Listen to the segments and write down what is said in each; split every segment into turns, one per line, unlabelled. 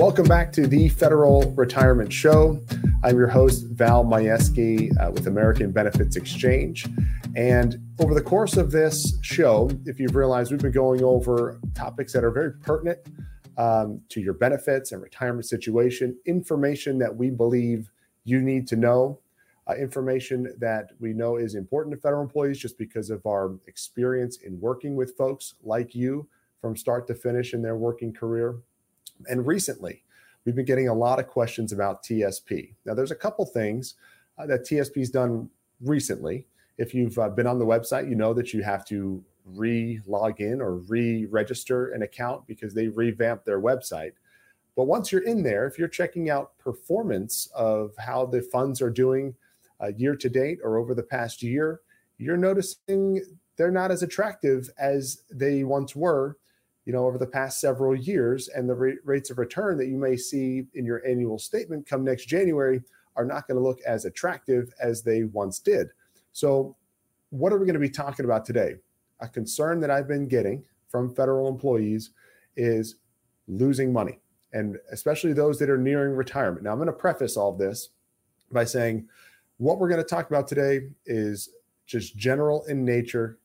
welcome back to the Federal Retirement Show. I'm your host, Val Majewski uh, with American Benefits Exchange. And over the course of this show, if you've realized, we've been going over topics that are very pertinent um, to your benefits and retirement situation, information that we believe you need to know, uh, information that we know is important to federal employees just because of our experience in working with folks like you from start to finish in their working career. And recently, we've been getting a lot of questions about TSP. Now, there's a couple things uh, that TSP's done recently. If you've uh, been on the website, you know that you have to re log in or re register an account because they revamped their website. But once you're in there, if you're checking out performance of how the funds are doing uh, year to date or over the past year, you're noticing they're not as attractive as they once were you know over the past several years and the rates of return that you may see in your annual statement come next january are not going to look as attractive as they once did. So what are we going to be talking about today? A concern that i've been getting from federal employees is losing money and especially those that are nearing retirement. Now i'm going to preface all of this by saying what we're going to talk about today is just general in nature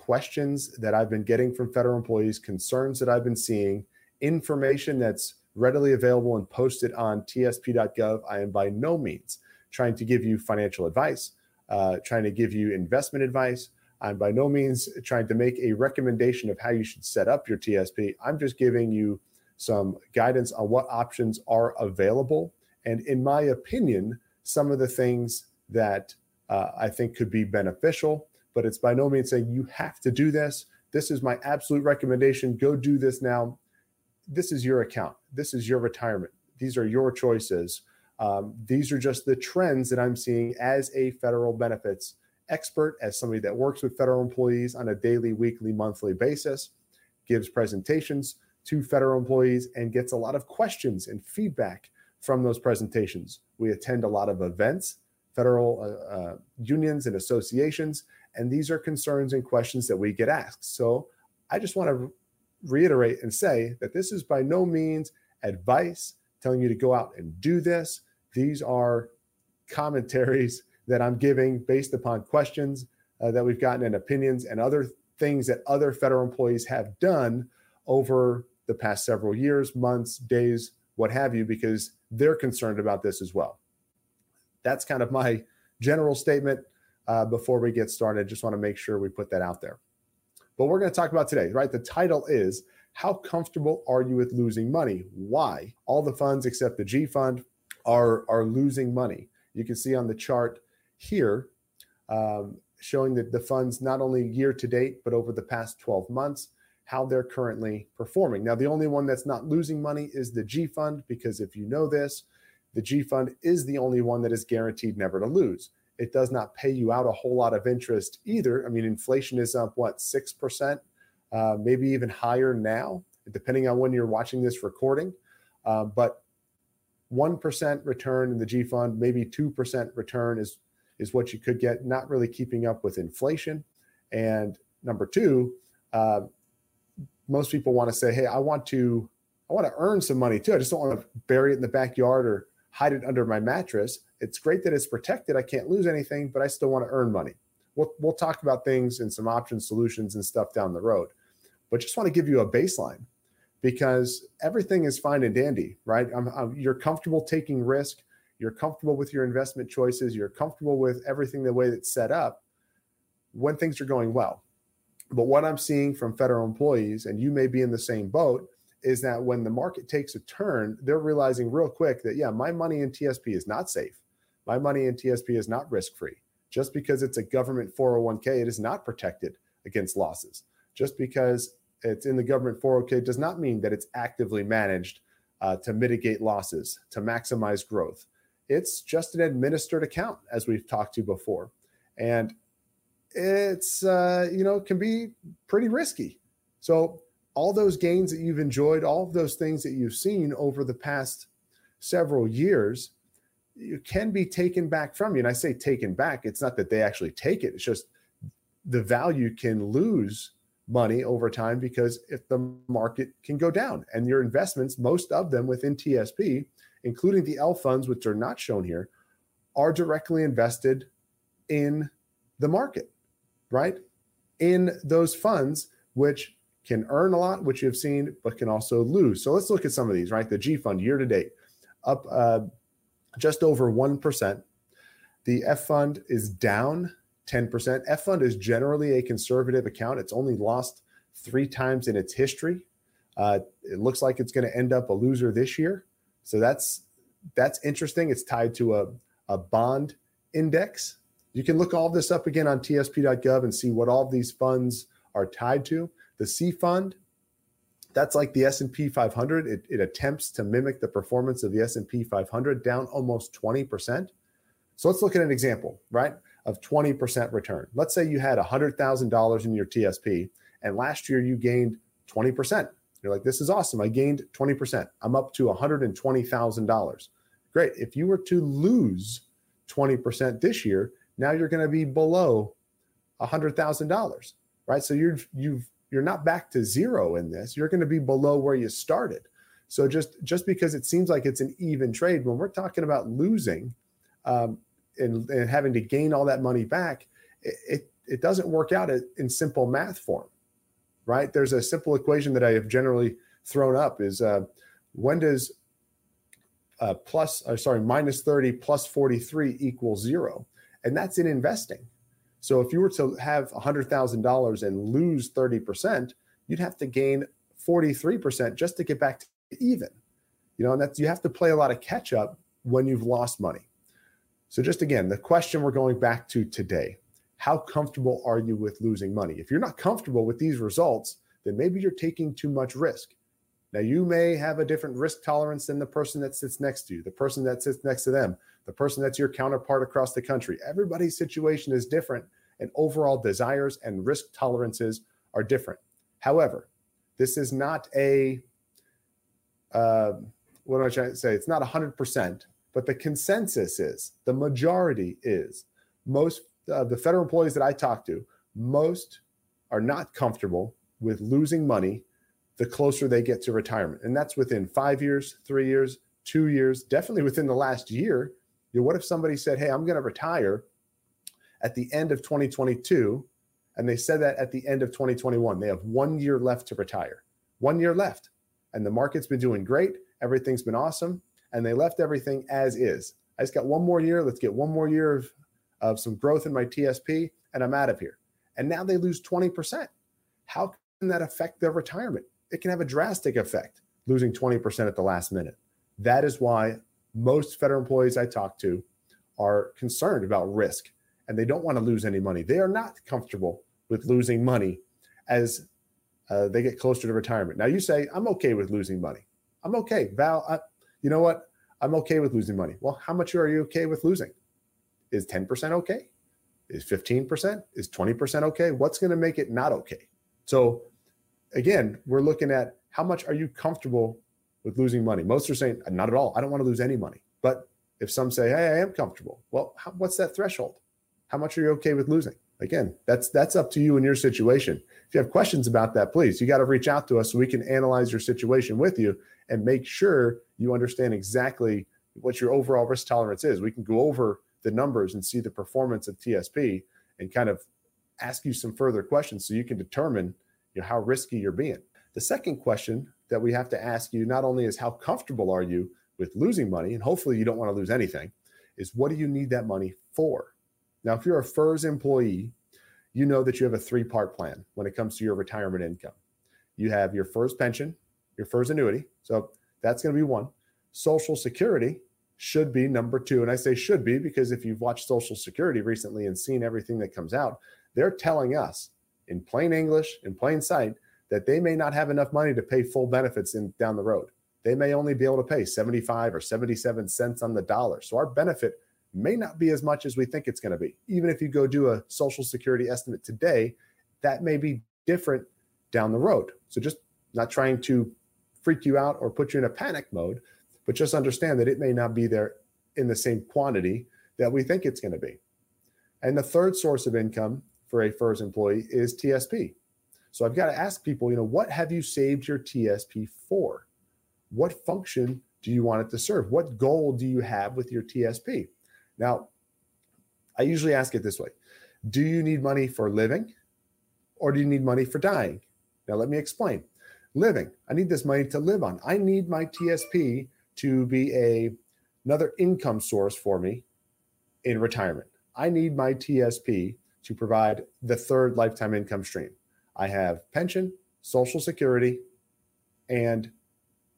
questions that I've been getting from federal employees, concerns that I've been seeing, information that's readily available and posted on tsp.gov. I am by no means trying to give you financial advice, uh, trying to give you investment advice. I'm by no means trying to make a recommendation of how you should set up your TSP. I'm just giving you some guidance on what options are available. And in my opinion, some of the things that uh, I think could be beneficial but it's by no means saying you have to do this. This is my absolute recommendation. Go do this now. This is your account. This is your retirement. These are your choices. Um, these are just the trends that I'm seeing as a federal benefits expert, as somebody that works with federal employees on a daily, weekly, monthly basis, gives presentations to federal employees, and gets a lot of questions and feedback from those presentations. We attend a lot of events, federal uh, uh, unions and associations, and these are concerns and questions that we get asked. So I just want to reiterate and say that this is by no means advice telling you to go out and do this. These are commentaries that I'm giving based upon questions uh, that we've gotten and opinions and other things that other federal employees have done over the past several years, months, days, what have you, because they're concerned about this as well. That's kind of my general statement uh, before we get started. Just want to make sure we put that out there. But we're going to talk about today, right? The title is How Comfortable Are You with Losing Money? Why? All the funds except the G Fund are, are losing money. You can see on the chart here um, showing that the funds not only year to date, but over the past 12 months, how they're currently performing. Now, the only one that's not losing money is the G Fund, because if you know this, the G Fund is the only one that is guaranteed never to lose it does not pay you out a whole lot of interest either. I mean, inflation is up, what, 6%, uh, maybe even higher now, depending on when you're watching this recording. Uh, but 1% return in the G fund, maybe 2% return is, is what you could get, not really keeping up with inflation. And number two, uh, most people want to say, hey, I want to I want to earn some money too. I just don't want to bury it in the backyard or hide it under my mattress. It's great that it's protected. I can't lose anything, but I still want to earn money. We'll, we'll talk about things and some option solutions and stuff down the road. But just want to give you a baseline because everything is fine and dandy, right? I'm, I'm, you're comfortable taking risk. You're comfortable with your investment choices. You're comfortable with everything the way it's set up when things are going well. But what I'm seeing from federal employees, and you may be in the same boat, is that when the market takes a turn, they're realizing real quick that, yeah, my money in TSP is not safe. My money in TSP is not risk free. Just because it's a government 401k, it is not protected against losses. Just because it's in the government 401k does not mean that it's actively managed uh, to mitigate losses, to maximize growth. It's just an administered account, as we've talked to before. And it's, uh, you know, can be pretty risky. So all those gains that you've enjoyed, all of those things that you've seen over the past several years, can be taken back from you. And I say taken back, it's not that they actually take it, it's just the value can lose money over time because if the market can go down and your investments, most of them within TSP, including the L funds, which are not shown here, are directly invested in the market, right? In those funds, which can earn a lot, which you've seen, but can also lose. So let's look at some of these, right? The G fund year to date, up uh, just over 1%. The F fund is down 10%. F fund is generally a conservative account. It's only lost three times in its history. Uh, it looks like it's going to end up a loser this year. So that's that's interesting. It's tied to a, a bond index. You can look all this up again on tsp.gov and see what all these funds are tied to. The C fund, that's like the S&P 500. It, it attempts to mimic the performance of the S&P 500 down almost 20%. So let's look at an example, right, of 20% return. Let's say you had $100,000 in your TSP and last year you gained 20%. You're like, this is awesome. I gained 20%. I'm up to $120,000. Great. If you were to lose 20% this year, now you're going to be below $100,000, right? So you're you've you're not back to zero in this. You're going to be below where you started. So just just because it seems like it's an even trade, when we're talking about losing um, and, and having to gain all that money back, it, it, it doesn't work out in simple math form, right? There's a simple equation that I have generally thrown up is uh, when does uh, plus, uh, sorry, minus 30 plus 43 equals zero? And that's in investing. So if you were to have $100,000 and lose 30%, you'd have to gain 43% just to get back to even. You know, and that's you have to play a lot of catch up when you've lost money. So just again, the question we're going back to today, how comfortable are you with losing money? If you're not comfortable with these results, then maybe you're taking too much risk. Now, you may have a different risk tolerance than the person that sits next to you, the person that sits next to them, the person that's your counterpart across the country. Everybody's situation is different, and overall desires and risk tolerances are different. However, this is not a, uh, what am I trying to say? It's not 100%, but the consensus is, the majority is, most of the federal employees that I talk to, most are not comfortable with losing money the closer they get to retirement. And that's within five years, three years, two years, definitely within the last year. You know, what if somebody said, Hey, I'm going to retire at the end of 2022? And they said that at the end of 2021. They have one year left to retire, one year left. And the market's been doing great. Everything's been awesome. And they left everything as is. I just got one more year. Let's get one more year of, of some growth in my TSP, and I'm out of here. And now they lose 20%. How can that affect their retirement? it can have a drastic effect losing 20% at the last minute. That is why most federal employees I talk to are concerned about risk and they don't want to lose any money. They are not comfortable with losing money as uh, they get closer to retirement. Now, you say, I'm okay with losing money. I'm okay. Val, I, you know what? I'm okay with losing money. Well, how much are you okay with losing? Is 10% okay? Is 15%? Is 20% okay? What's going to make it not okay? So again, we're looking at how much are you comfortable with losing money? Most are saying, not at all. I don't want to lose any money. But if some say, hey, I am comfortable, well, how, what's that threshold? How much are you okay with losing? Again, that's that's up to you and your situation. If you have questions about that, please, you got to reach out to us so we can analyze your situation with you and make sure you understand exactly what your overall risk tolerance is. We can go over the numbers and see the performance of TSP and kind of ask you some further questions so you can determine you know, how risky you're being. The second question that we have to ask you not only is how comfortable are you with losing money, and hopefully you don't want to lose anything, is what do you need that money for? Now, if you're a FERS employee, you know that you have a three part plan when it comes to your retirement income. You have your FERS pension, your FERS annuity. So that's going to be one. Social Security should be number two. And I say should be because if you've watched Social Security recently and seen everything that comes out, they're telling us in plain English, in plain sight, that they may not have enough money to pay full benefits in down the road. They may only be able to pay 75 or 77 cents on the dollar. So our benefit may not be as much as we think it's going to be. Even if you go do a social security estimate today, that may be different down the road. So just not trying to freak you out or put you in a panic mode, but just understand that it may not be there in the same quantity that we think it's going to be. And the third source of income for a FERS employee is TSP. So I've got to ask people, you know, what have you saved your TSP for? What function do you want it to serve? What goal do you have with your TSP? Now, I usually ask it this way Do you need money for living or do you need money for dying? Now, let me explain. Living, I need this money to live on. I need my TSP to be a, another income source for me in retirement. I need my TSP to provide the third lifetime income stream. I have pension, Social Security, and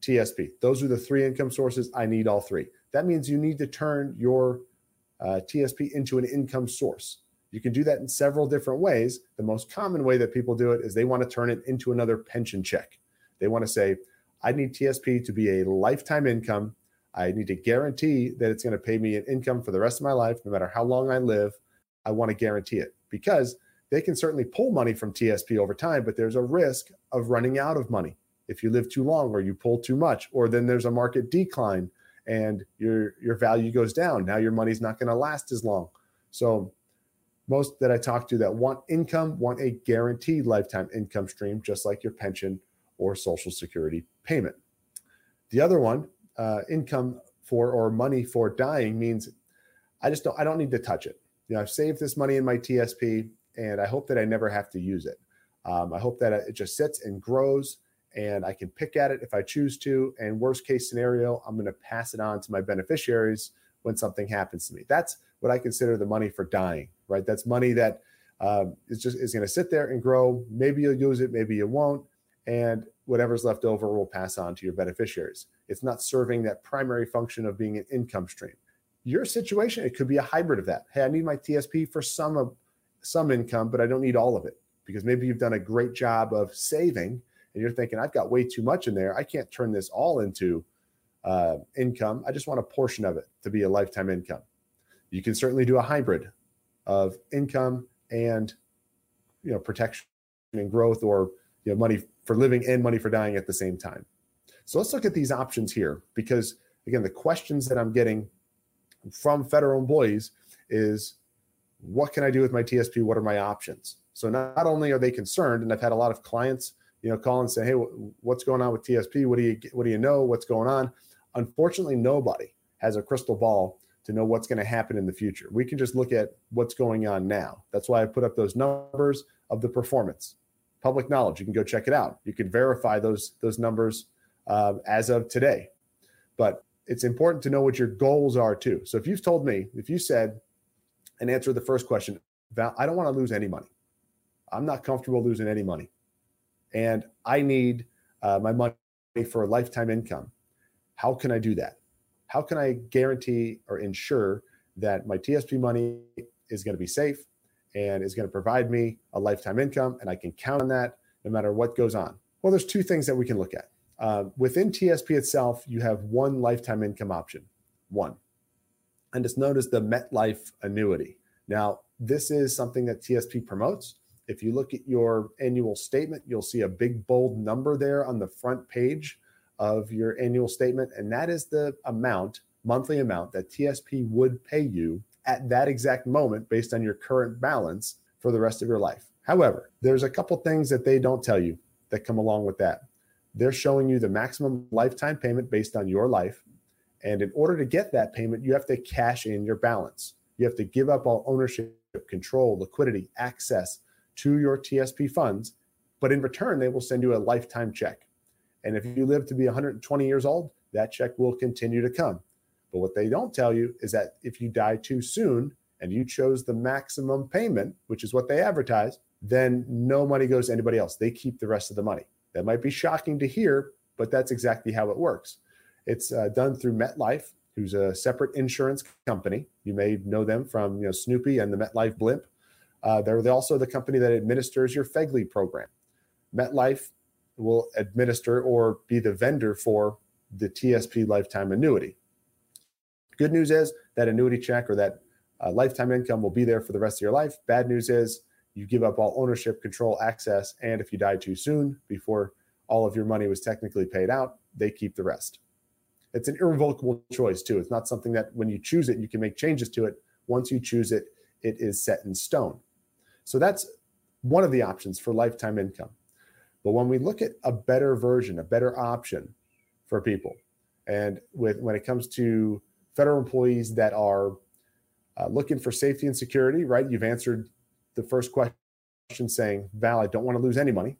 TSP. Those are the three income sources. I need all three. That means you need to turn your uh, TSP into an income source. You can do that in several different ways. The most common way that people do it is they want to turn it into another pension check. They want to say, I need TSP to be a lifetime income. I need to guarantee that it's going to pay me an income for the rest of my life, no matter how long I live. I want to guarantee it because they can certainly pull money from TSP over time, but there's a risk of running out of money if you live too long or you pull too much, or then there's a market decline and your your value goes down. Now your money's not going to last as long. So most that I talk to that want income want a guaranteed lifetime income stream, just like your pension or social security payment. The other one, uh, income for or money for dying means I just don't I don't need to touch it. You know, I've saved this money in my TSP, and I hope that I never have to use it. Um, I hope that it just sits and grows and I can pick at it if I choose to. And worst case scenario, I'm going to pass it on to my beneficiaries when something happens to me. That's what I consider the money for dying, right? That's money that um, is just is going to sit there and grow. Maybe you'll use it, maybe you won't, and whatever's left over will pass on to your beneficiaries. It's not serving that primary function of being an income stream. Your situation, it could be a hybrid of that. Hey, I need my TSP for some of some income, but I don't need all of it because maybe you've done a great job of saving and you're thinking, I've got way too much in there. I can't turn this all into uh, income. I just want a portion of it to be a lifetime income. You can certainly do a hybrid of income and you know protection and growth, or you know money for living and money for dying at the same time. So let's look at these options here because again, the questions that I'm getting from federal employees is what can I do with my TSP? What are my options? So not only are they concerned, and I've had a lot of clients you know, call and say, "Hey, what's going on with TSP? What do you what do you know? What's going on?" Unfortunately, nobody has a crystal ball to know what's going to happen in the future. We can just look at what's going on now. That's why I put up those numbers of the performance. Public knowledge. You can go check it out. You can verify those those numbers uh, as of today. But it's important to know what your goals are too. So if you've told me, if you said and answer the first question, Val, I don't want to lose any money. I'm not comfortable losing any money and I need uh, my money for a lifetime income. How can I do that? How can I guarantee or ensure that my TSP money is going to be safe and is going to provide me a lifetime income and I can count on that no matter what goes on? Well, there's two things that we can look at. Uh, within TSP itself, you have one lifetime income option, one, and it's known as the MetLife annuity. Now, this is something that TSP promotes. If you look at your annual statement, you'll see a big bold number there on the front page of your annual statement. And that is the amount, monthly amount that TSP would pay you at that exact moment based on your current balance for the rest of your life. However, there's a couple things that they don't tell you that come along with that. They're showing you the maximum lifetime payment based on your life. And in order to get that payment, you have to cash in your balance. You have to give up all ownership, control, liquidity, access to your TSP funds, but in return, they will send you a lifetime check. And if you live to be 120 years old, that check will continue to come. But what they don't tell you is that if you die too soon and you chose the maximum payment, which is what they advertise, then no money goes to anybody else. They keep the rest of the money. That might be shocking to hear, but that's exactly how it works. It's uh, done through MetLife, who's a separate insurance company. You may know them from you know Snoopy and the MetLife blimp. Uh, they're also the company that administers your FEGLI program. MetLife will administer or be the vendor for the TSP lifetime annuity. Good news is that annuity check or that uh, lifetime income will be there for the rest of your life. Bad news is you give up all ownership, control, access, and if you die too soon before all of your money was technically paid out, they keep the rest. It's an irrevocable choice, too. It's not something that when you choose it, you can make changes to it. Once you choose it, it is set in stone. So that's one of the options for lifetime income. But when we look at a better version, a better option for people, and with when it comes to federal employees that are uh, looking for safety and security, right? You've answered the first question saying, Val, I don't want to lose any money.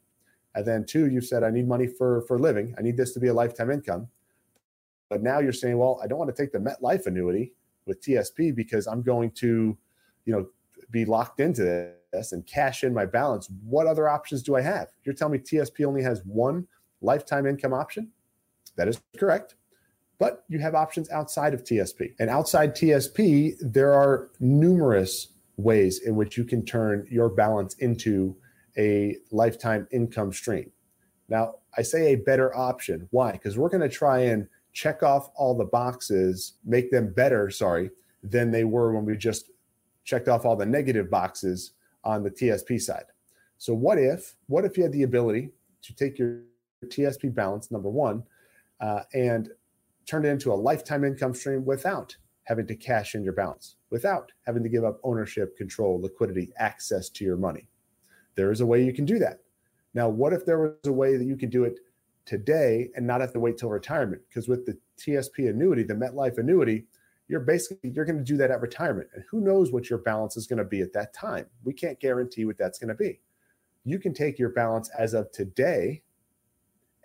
And then two, you said, I need money for for living. I need this to be a lifetime income. But now you're saying, well, I don't want to take the MetLife annuity with TSP because I'm going to, you know, be locked into this and cash in my balance. What other options do I have? You're telling me TSP only has one lifetime income option? That is correct. But you have options outside of TSP. And outside TSP, there are numerous ways in which you can turn your balance into a lifetime income stream. Now, I say a better option. Why? Because we're going to try and check off all the boxes, make them better, sorry, than they were when we just checked off all the negative boxes on the TSP side. So what if what if you had the ability to take your TSP balance number one uh, and turn it into a lifetime income stream without having to cash in your balance, without having to give up ownership, control, liquidity, access to your money? There is a way you can do that. Now, what if there was a way that you could do it today and not have to wait till retirement? Because with the TSP annuity, the MetLife annuity, you're basically you're going to do that at retirement. And who knows what your balance is going to be at that time. We can't guarantee what that's going to be. You can take your balance as of today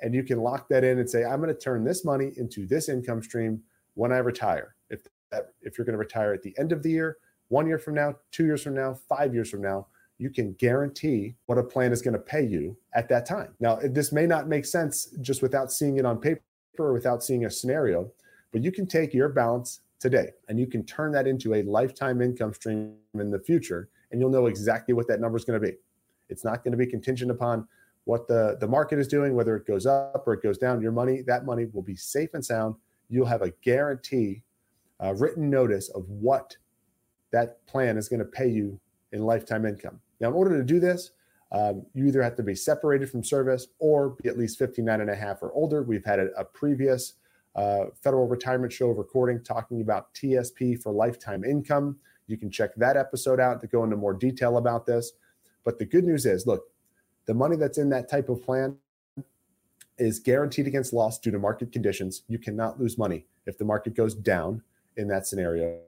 and you can lock that in and say i'm going to turn this money into this income stream when i retire. If that if you're going to retire at the end of the year one year from now two years from now five years from now you can guarantee what a plan is going to pay you at that time now this may not make sense just without seeing it on paper or without seeing a scenario but you can take your balance today. And you can turn that into a lifetime income stream in the future, and you'll know exactly what that number is going to be. It's not going to be contingent upon what the, the market is doing, whether it goes up or it goes down. Your money, that money will be safe and sound. You'll have a guarantee, a written notice of what that plan is going to pay you in lifetime income. Now, in order to do this, um, you either have to be separated from service or be at least 59 and a half or older. We've had a, a previous uh, Federal Retirement Show recording talking about TSP for lifetime income. You can check that episode out to go into more detail about this. But the good news is look, the money that's in that type of plan is guaranteed against loss due to market conditions. You cannot lose money if the market goes down in that scenario.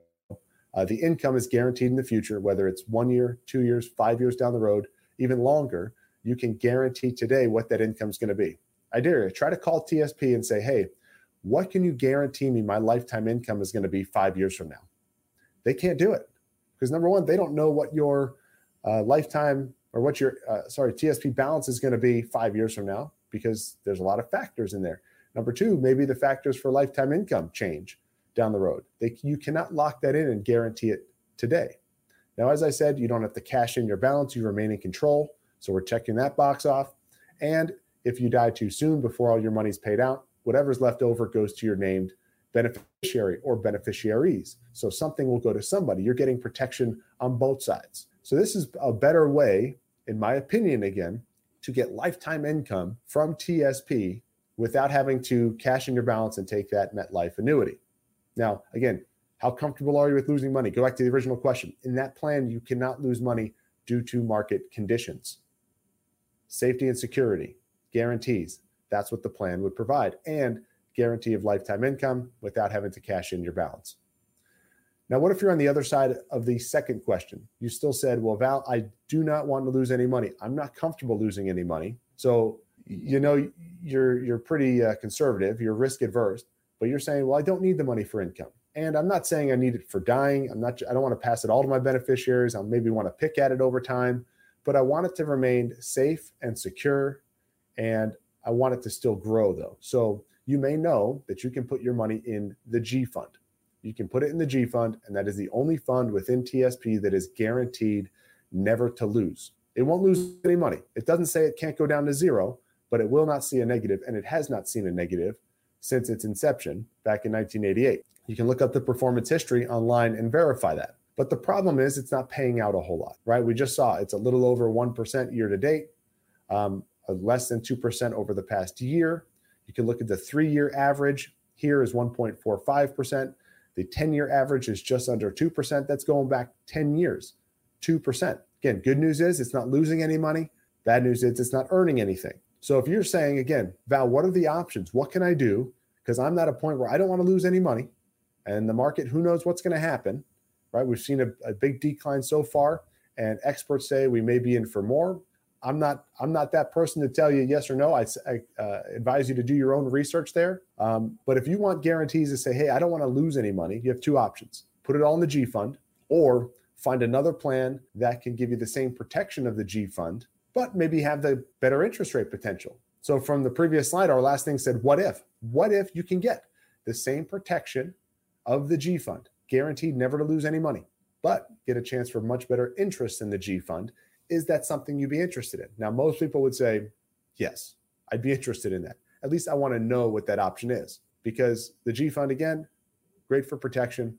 Uh, the income is guaranteed in the future, whether it's one year, two years, five years down the road, even longer. You can guarantee today what that income is going to be. I dare you, try to call TSP and say, hey, what can you guarantee me my lifetime income is going to be five years from now? They can't do it because number one, they don't know what your uh, lifetime or what your uh, sorry TSP balance is going to be five years from now because there's a lot of factors in there. Number two, maybe the factors for lifetime income change down the road. They, you cannot lock that in and guarantee it today. Now, as I said, you don't have to cash in your balance; you remain in control. So we're checking that box off. And if you die too soon before all your money's paid out, whatever's left over goes to your named beneficiary or beneficiaries. So something will go to somebody. You're getting protection on both sides. So this is a better way, in my opinion, again, to get lifetime income from TSP without having to cash in your balance and take that MetLife annuity. Now, again, how comfortable are you with losing money? Go back to the original question. In that plan, you cannot lose money due to market conditions. Safety and security, guarantees, that's what the plan would provide and guarantee of lifetime income without having to cash in your balance. Now, what if you're on the other side of the second question? You still said, Well, Val, I do not want to lose any money. I'm not comfortable losing any money. So, you know, you're you're pretty uh, conservative, you're risk adverse, but you're saying, Well, I don't need the money for income. And I'm not saying I need it for dying. I'm not, I don't want to pass it all to my beneficiaries. I'll maybe want to pick at it over time, but I want it to remain safe and secure. And I want it to still grow though. So you may know that you can put your money in the G fund. You can put it in the G fund, and that is the only fund within TSP that is guaranteed never to lose. It won't lose any money. It doesn't say it can't go down to zero, but it will not see a negative, and it has not seen a negative since its inception back in 1988. You can look up the performance history online and verify that. But the problem is it's not paying out a whole lot, right? We just saw it's a little over 1% year to date. Um, less than 2% over the past year. You can look at the three year average here is 1.45%. The 10 year average is just under 2%. That's going back 10 years, 2%. Again, good news is it's not losing any money. Bad news is it's not earning anything. So if you're saying again, Val, what are the options? What can I do? Because I'm at a point where I don't want to lose any money, and the market, who knows what's going to happen, right? We've seen a, a big decline so far, and experts say we may be in for more. I'm not I'm not that person to tell you yes or no. I, I uh, advise you to do your own research there. Um, but if you want guarantees to say, hey, I don't want to lose any money, you have two options: put it all in the G fund, or find another plan that can give you the same protection of the G fund, but maybe have the better interest rate potential. So from the previous slide, our last thing said, what if? What if you can get the same protection of the G fund, guaranteed never to lose any money, but get a chance for much better interest in the G fund? Is that something you'd be interested in? Now, most people would say, yes, I'd be interested in that. At least I want to know what that option is because the G fund, again, great for protection,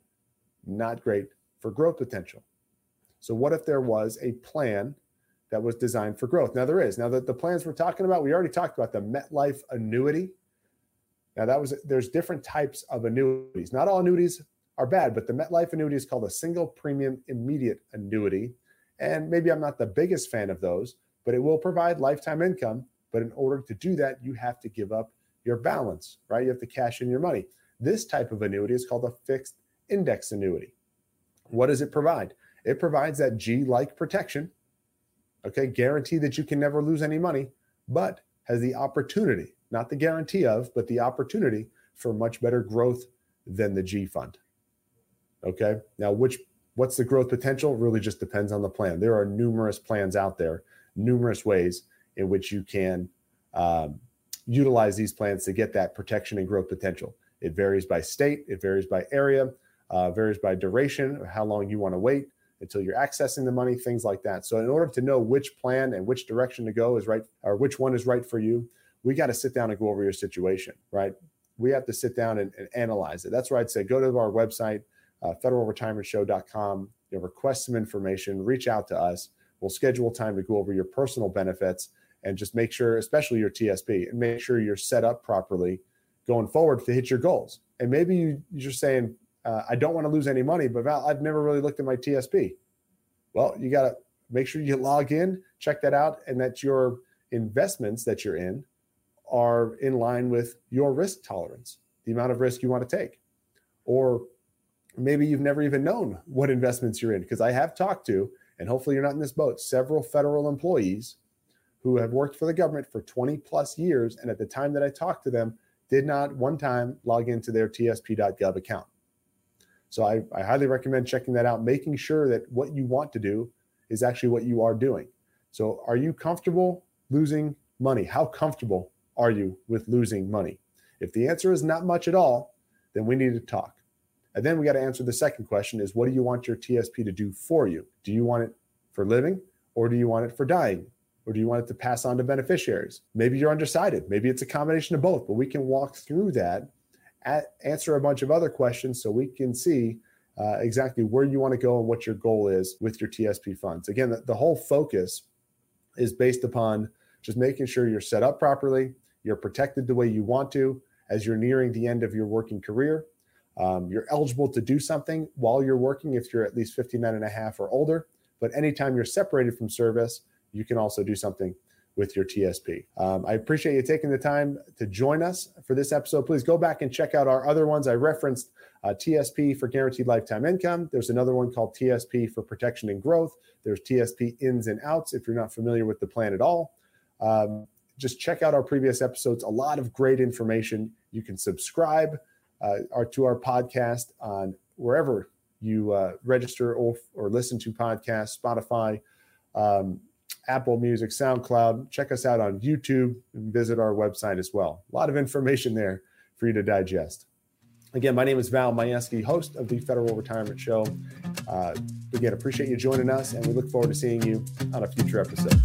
not great for growth potential. So, what if there was a plan that was designed for growth? Now, there is. Now, the, the plans we're talking about, we already talked about the MetLife annuity. Now, that was there's different types of annuities. Not all annuities are bad, but the MetLife annuity is called a single premium immediate annuity. And maybe I'm not the biggest fan of those, but it will provide lifetime income. But in order to do that, you have to give up your balance, right? You have to cash in your money. This type of annuity is called a fixed index annuity. What does it provide? It provides that G like protection, okay, guarantee that you can never lose any money, but has the opportunity, not the guarantee of, but the opportunity for much better growth than the G fund. Okay, now which what's the growth potential really just depends on the plan. There are numerous plans out there, numerous ways in which you can um, utilize these plans to get that protection and growth potential. It varies by state, it varies by area, uh, varies by duration, how long you want to wait until you're accessing the money, things like that. So, in order to know which plan and which direction to go is right, or which one is right for you, we got to sit down and go over your situation, right? We have to sit down and, and analyze it. That's why I'd say go to our website, uh, federalretirementshow.com, you know, request some information, reach out to us. We'll schedule time to go over your personal benefits and just make sure, especially your TSP, and make sure you're set up properly going forward to hit your goals. And maybe you, you're saying, uh, I don't want to lose any money, but Val, I've never really looked at my TSP. Well, you got to make sure you log in, check that out, and that your investments that you're in are in line with your risk tolerance, the amount of risk you want to take. Or maybe you've never even known what investments you're in, because I have talked to, and hopefully you're not in this boat, several federal employees who have worked for the government for 20 plus years. And at the time that I talked to them, did not one time log into their TSP.gov account. So I, I highly recommend checking that out, making sure that what you want to do is actually what you are doing. So are you comfortable losing money? How comfortable are you with losing money? If the answer is not much at all, then we need to talk. And then we got to answer the second question is what do you want your TSP to do for you? Do you want it for living or do you want it for dying? Or do you want it to pass on to beneficiaries? Maybe you're undecided. Maybe it's a combination of both, but we can walk through that at, answer a bunch of other questions so we can see uh, exactly where you want to go and what your goal is with your TSP funds. Again, the, the whole focus is based upon just making sure you're set up properly, you're protected the way you want to as you're nearing the end of your working career. Um, you're eligible to do something while you're working if you're at least 59 and a half or older. But anytime you're separated from service, you can also do something with your TSP. Um, I appreciate you taking the time to join us for this episode. Please go back and check out our other ones. I referenced uh, TSP for guaranteed lifetime income. There's another one called TSP for protection and growth. There's TSP ins and outs if you're not familiar with the plan at all. Um, just check out our previous episodes. A lot of great information. You can subscribe uh, our, to our podcast on wherever you uh, register or, or listen to podcasts, Spotify. Um, Apple Music, SoundCloud. Check us out on YouTube and visit our website as well. A lot of information there for you to digest. Again, my name is Val Majewski, host of the Federal Retirement Show. Uh, again, appreciate you joining us, and we look forward to seeing you on a future episode.